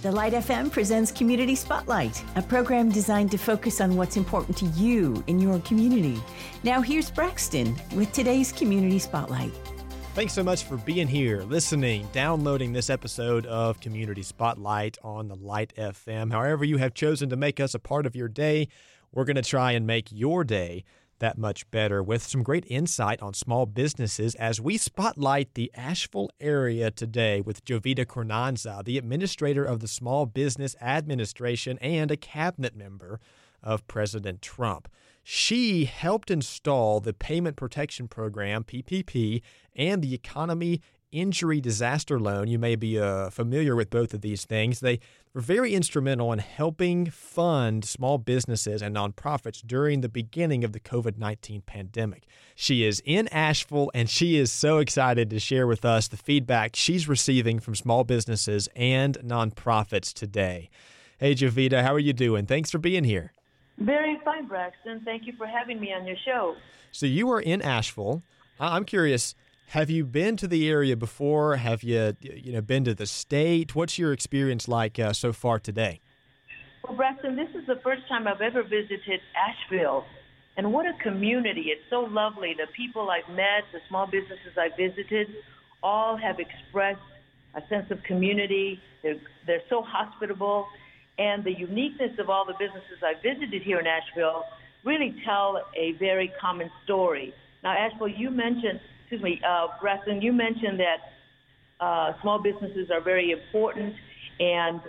The Light FM presents Community Spotlight, a program designed to focus on what's important to you in your community. Now, here's Braxton with today's Community Spotlight. Thanks so much for being here, listening, downloading this episode of Community Spotlight on the Light FM. However, you have chosen to make us a part of your day, we're going to try and make your day that much better with some great insight on small businesses as we spotlight the Asheville area today with Jovita Carranza, the administrator of the Small Business Administration and a cabinet member of President Trump. She helped install the Payment Protection Program, PPP, and the Economy injury disaster loan. You may be uh, familiar with both of these things. They were very instrumental in helping fund small businesses and nonprofits during the beginning of the COVID 19 pandemic. She is in Asheville and she is so excited to share with us the feedback she's receiving from small businesses and nonprofits today. Hey, Jovita, how are you doing? Thanks for being here. Very fine, Braxton. Thank you for having me on your show. So, you are in Asheville. I'm curious have you been to the area before? Have you, you know, been to the state? What's your experience like uh, so far today? Well, Braxton, this is the first time I've ever visited Asheville. And what a community. It's so lovely. The people I've met, the small businesses I've visited, all have expressed a sense of community. They're, they're so hospitable. And the uniqueness of all the businesses I've visited here in Asheville really tell a very common story. Now, Asheville, you mentioned excuse me, uh, Braxton, you mentioned that uh, small businesses are very important, and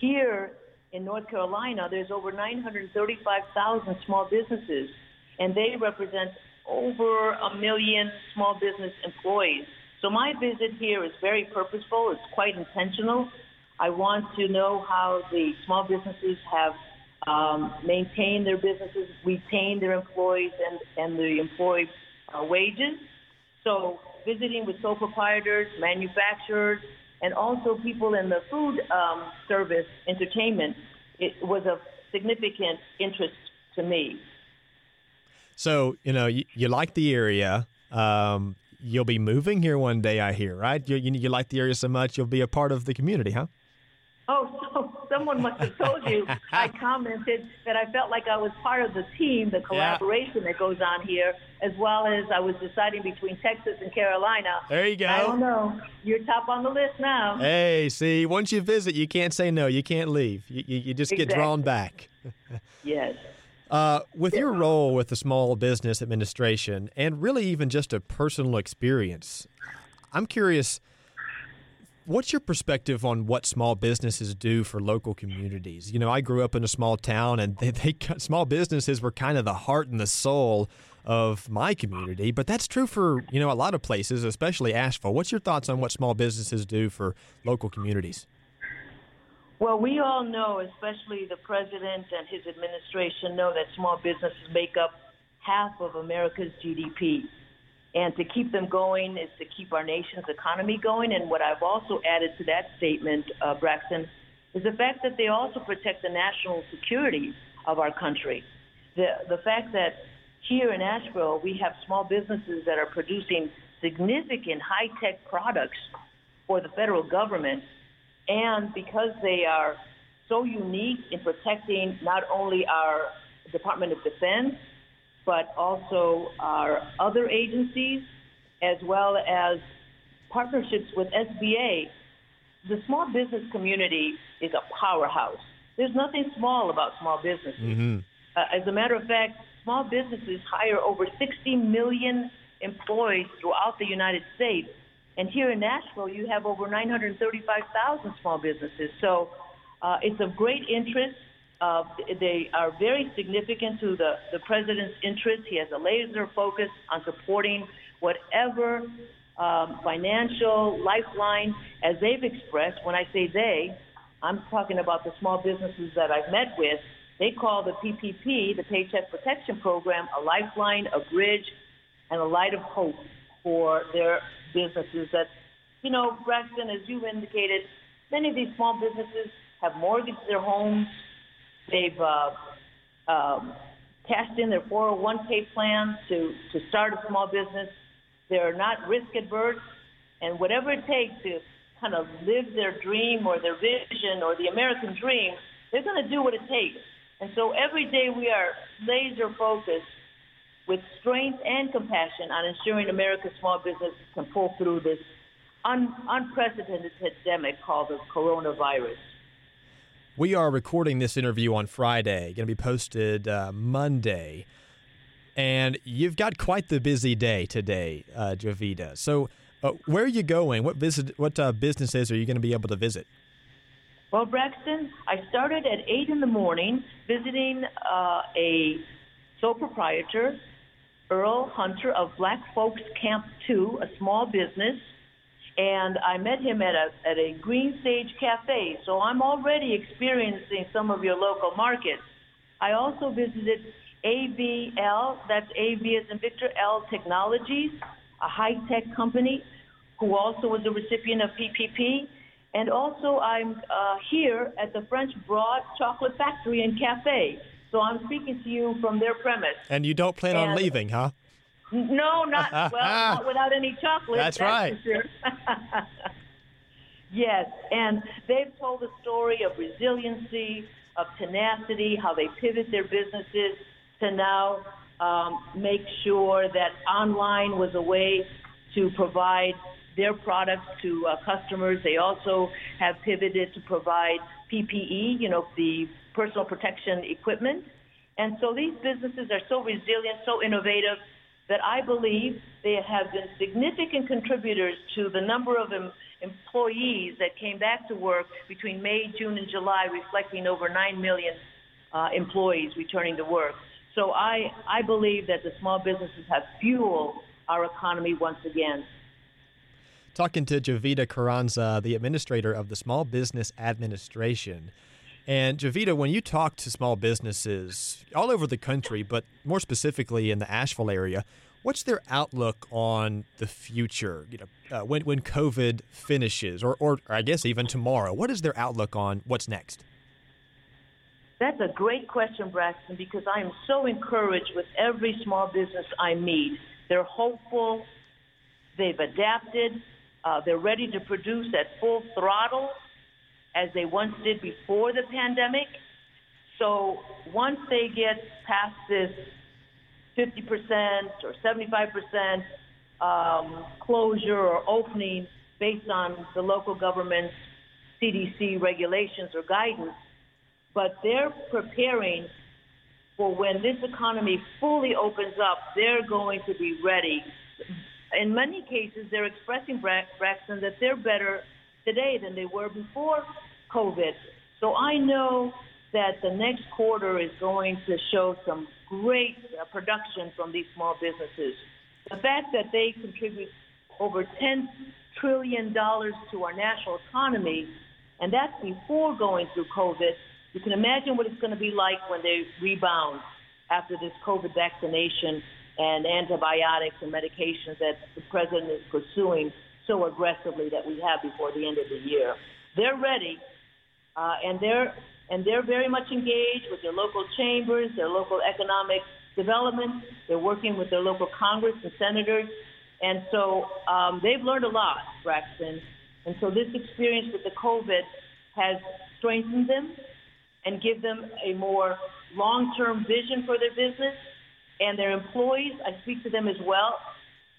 here in North Carolina, there's over 935,000 small businesses, and they represent over a million small business employees. So my visit here is very purposeful. It's quite intentional. I want to know how the small businesses have um, maintained their businesses, retained their employees and, and the employee uh, wages, so visiting with sole proprietors, manufacturers, and also people in the food um, service, entertainment, it was of significant interest to me. So, you know, you, you like the area. Um, you'll be moving here one day, I hear, right? You, you, you like the area so much, you'll be a part of the community, huh? Oh, someone must have told you. I commented that I felt like I was part of the team, the collaboration yeah. that goes on here, as well as I was deciding between Texas and Carolina. There you go. I don't know. You're top on the list now. Hey, see, once you visit, you can't say no. You can't leave. You, you, you just exactly. get drawn back. yes. Uh, with your role with the Small Business Administration and really even just a personal experience, I'm curious – What's your perspective on what small businesses do for local communities? You know, I grew up in a small town, and they, they small businesses were kind of the heart and the soul of my community. But that's true for you know a lot of places, especially Asheville. What's your thoughts on what small businesses do for local communities? Well, we all know, especially the president and his administration, know that small businesses make up half of America's GDP. And to keep them going is to keep our nation's economy going. And what I've also added to that statement, uh, Braxton, is the fact that they also protect the national security of our country. The, the fact that here in Asheville, we have small businesses that are producing significant high-tech products for the federal government. And because they are so unique in protecting not only our Department of Defense, but also our other agencies, as well as partnerships with SBA. The small business community is a powerhouse. There's nothing small about small businesses. Mm-hmm. Uh, as a matter of fact, small businesses hire over 60 million employees throughout the United States. And here in Asheville, you have over 935,000 small businesses. So uh, it's of great interest uh, they are very significant to the, the president's interest. He has a laser focus on supporting whatever um, financial lifeline, as they've expressed. When I say they, I'm talking about the small businesses that I've met with. They call the PPP, the Paycheck Protection Program, a lifeline, a bridge, and a light of hope for their businesses. That, you know, Braxton, as you indicated, many of these small businesses have mortgaged their homes They've uh, um, cashed in their 401k plans to, to start a small business. They're not risk adverse, and whatever it takes to kind of live their dream or their vision or the American dream, they're going to do what it takes. And so every day we are laser focused with strength and compassion on ensuring America's small businesses can pull through this un- unprecedented pandemic called the coronavirus. We are recording this interview on Friday, going to be posted uh, Monday. And you've got quite the busy day today, uh, Jovita. So, uh, where are you going? What visit? What uh, businesses are you going to be able to visit? Well, Braxton, I started at eight in the morning visiting uh, a sole proprietor, Earl Hunter of Black Folks Camp Too, a small business and I met him at a at a Green Sage Cafe. So I'm already experiencing some of your local markets. I also visited AVL, that's AV as in Victor L Technologies, a high tech company who also was a recipient of PPP. And also, I'm uh, here at the French Broad Chocolate Factory and Cafe. So I'm speaking to you from their premise. And you don't plan and on leaving, huh? No, not well, not without any chocolate. That's, that's right. Sure. yes, and they've told a story of resiliency, of tenacity, how they pivot their businesses to now um, make sure that online was a way to provide their products to uh, customers. They also have pivoted to provide PPE, you know, the personal protection equipment. And so these businesses are so resilient, so innovative, that I believe they have been significant contributors to the number of em- employees that came back to work between May, June, and July, reflecting over 9 million uh, employees returning to work. So I, I believe that the small businesses have fueled our economy once again. Talking to Jovita Carranza, the administrator of the Small Business Administration. And Jovita, when you talk to small businesses all over the country, but more specifically in the Asheville area, what's their outlook on the future? You know, uh, when when COVID finishes, or, or I guess even tomorrow, what is their outlook on what's next? That's a great question, Braxton, because I am so encouraged with every small business I meet. They're hopeful, they've adapted, uh, they're ready to produce at full throttle as they once did before the pandemic. So once they get past this 50% or 75% um, closure or opening based on the local government's CDC regulations or guidance, but they're preparing for when this economy fully opens up, they're going to be ready. In many cases, they're expressing, Braxton, that they're better today than they were before COVID. So I know that the next quarter is going to show some great uh, production from these small businesses. The fact that they contribute over $10 trillion to our national economy, and that's before going through COVID, you can imagine what it's going to be like when they rebound after this COVID vaccination and antibiotics and medications that the president is pursuing so aggressively that we have before the end of the year. They're ready, uh, and they're and they're very much engaged with their local chambers, their local economic development. They're working with their local Congress and senators, and so um, they've learned a lot, Braxton. And so this experience with the COVID has strengthened them and give them a more long-term vision for their business. And their employees, I speak to them as well.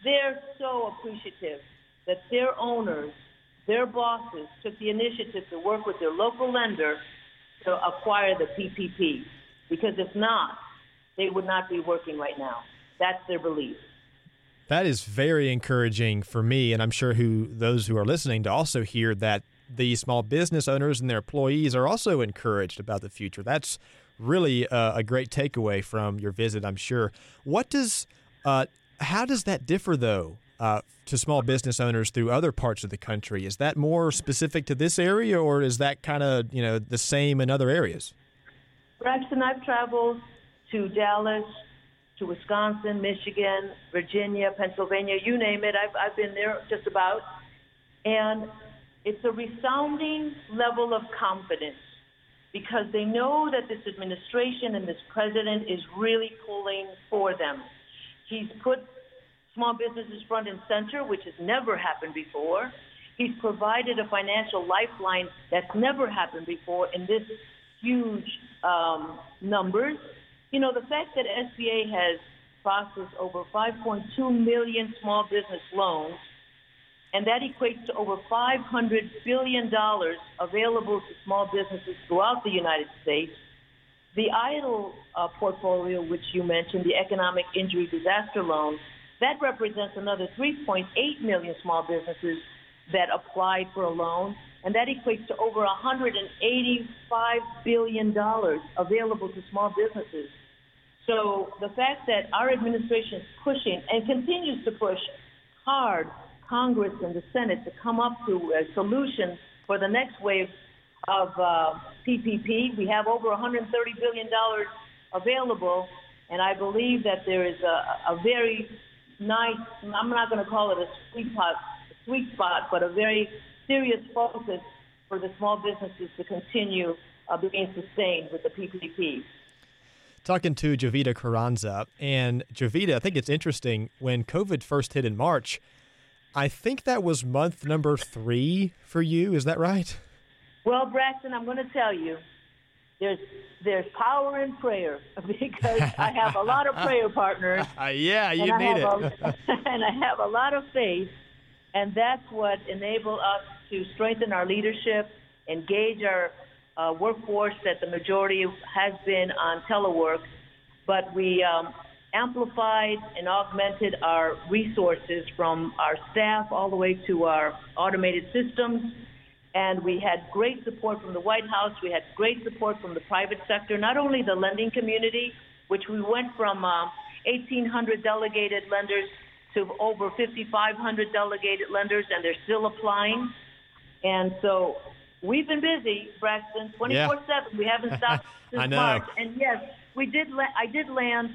They're so appreciative that their owners, their bosses took the initiative to work with their local lender to acquire the PPP. Because if not, they would not be working right now. That's their belief. That is very encouraging for me, and I'm sure who those who are listening to also hear that the small business owners and their employees are also encouraged about the future. That's really uh, a great takeaway from your visit, I'm sure. What does, uh, how does that differ though uh, to small business owners through other parts of the country? Is that more specific to this area, or is that kind of you know the same in other areas? Braxton, I've traveled to Dallas, to Wisconsin, Michigan, Virginia, Pennsylvania, you name it. I've I've been there just about, and it's a resounding level of confidence because they know that this administration and this president is really pulling for them. He's put small businesses front and center, which has never happened before. He's provided a financial lifeline that's never happened before in this huge um, numbers. You know, the fact that SBA has processed over 5.2 million small business loans, and that equates to over $500 billion available to small businesses throughout the United States. The EIDL uh, portfolio, which you mentioned, the economic injury disaster loan, that represents another 3.8 million small businesses that applied for a loan, and that equates to over 185 billion dollars available to small businesses. So the fact that our administration is pushing and continues to push hard Congress and the Senate to come up to a solution for the next wave of uh, PPP. We have over 130 billion dollars available, and I believe that there is a, a very nice. I'm not going to call it a sweet spot, sweet spot, but a very serious focus for the small businesses to continue uh, being sustained with the PPP. Talking to Jovita Carranza, and Jovita, I think it's interesting when COVID first hit in March. I think that was month number three for you. Is that right? Well, Braxton, I'm going to tell you, there's there's power in prayer because I have a lot of prayer partners. Uh, yeah, you need it. A, and I have a lot of faith, and that's what enabled us to strengthen our leadership, engage our uh, workforce that the majority has been on telework, but we um, amplified and augmented our resources from our staff all the way to our automated systems and we had great support from the White House. We had great support from the private sector, not only the lending community, which we went from uh, 1,800 delegated lenders to over 5,500 delegated lenders, and they're still applying. And so we've been busy, Braxton, 24/7. Yeah. We haven't stopped since March. And yes, we did. La- I did land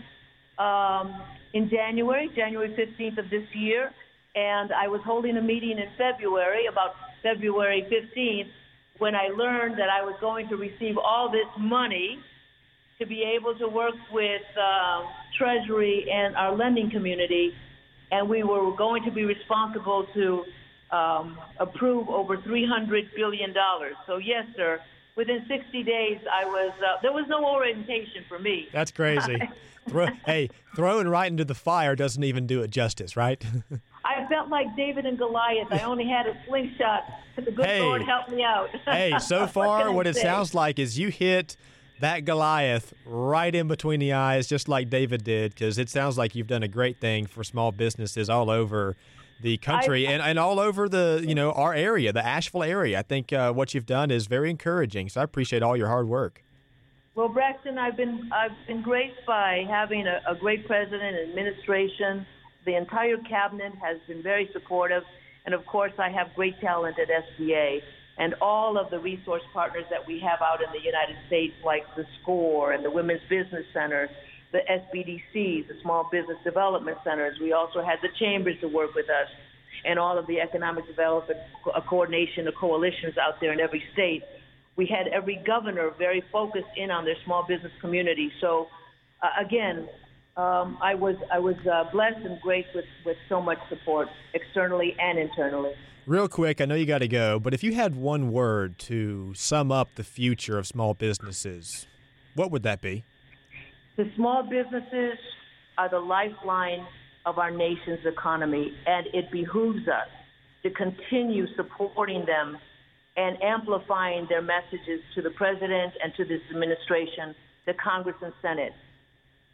um, in January, January 15th of this year, and I was holding a meeting in February about February 15th when I learned that I was going to receive all this money to be able to work with uh, Treasury and our lending community, and we were going to be responsible to um, approve over $300 billion. So, yes, sir, within 60 days, I was, uh, there was no orientation for me. That's crazy. Throw, hey, throwing right into the fire doesn't even do it justice, right? I felt like David and Goliath. I only had a slingshot. The good hey, Lord helped me out. hey, so far, what, what it sounds like is you hit that Goliath right in between the eyes, just like David did, because it sounds like you've done a great thing for small businesses all over the country I, and, and all over the you know our area, the Asheville area. I think uh, what you've done is very encouraging. So I appreciate all your hard work. Well, Braxton, I've been I've been graced by having a, a great president and administration the entire cabinet has been very supportive. And of course, I have great talent at SBA and all of the resource partners that we have out in the United States, like the SCORE and the Women's Business Center, the SBDCs, the Small Business Development Centers. We also had the chambers to work with us and all of the economic development coordination, the coalitions out there in every state. We had every governor very focused in on their small business community. So, uh, again, um, I was I was uh, blessed and graced with, with so much support externally and internally. Real quick, I know you got to go, but if you had one word to sum up the future of small businesses, what would that be? The small businesses are the lifeline of our nation's economy, and it behooves us to continue supporting them and amplifying their messages to the president and to this administration, the Congress and Senate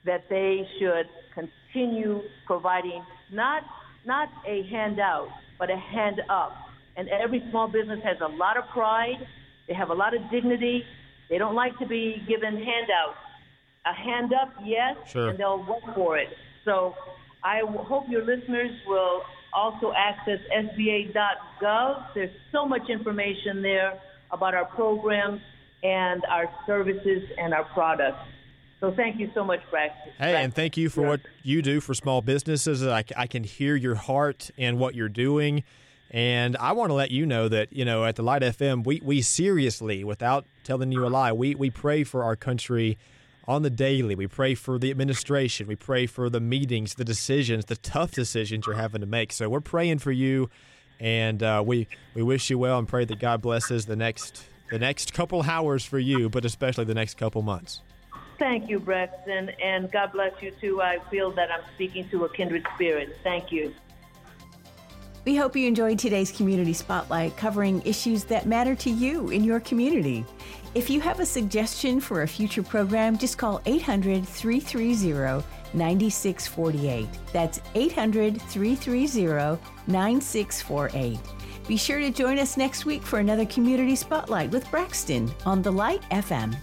that they should continue providing not not a handout, but a hand up. And every small business has a lot of pride. They have a lot of dignity. They don't like to be given handouts. A hand up, yes, sure. and they'll work for it. So I hope your listeners will also access SBA.gov. There's so much information there about our programs and our services and our products. So thank you so much, Braxton. Hey, and thank you for what you do for small businesses. I, I can hear your heart and what you're doing. And I want to let you know that, you know, at the Light FM, we, we seriously, without telling you a lie, we, we pray for our country on the daily. We pray for the administration. We pray for the meetings, the decisions, the tough decisions you're having to make. So we're praying for you And uh, we we wish you well and pray that God blesses the next the next couple hours for you, but especially the next couple months. Thank you, Braxton, and God bless you too. I feel that I'm speaking to a kindred spirit. Thank you. We hope you enjoyed today's Community Spotlight covering issues that matter to you in your community. If you have a suggestion for a future program, just call 800 330 9648. That's 800 330 9648. Be sure to join us next week for another Community Spotlight with Braxton on The Light FM.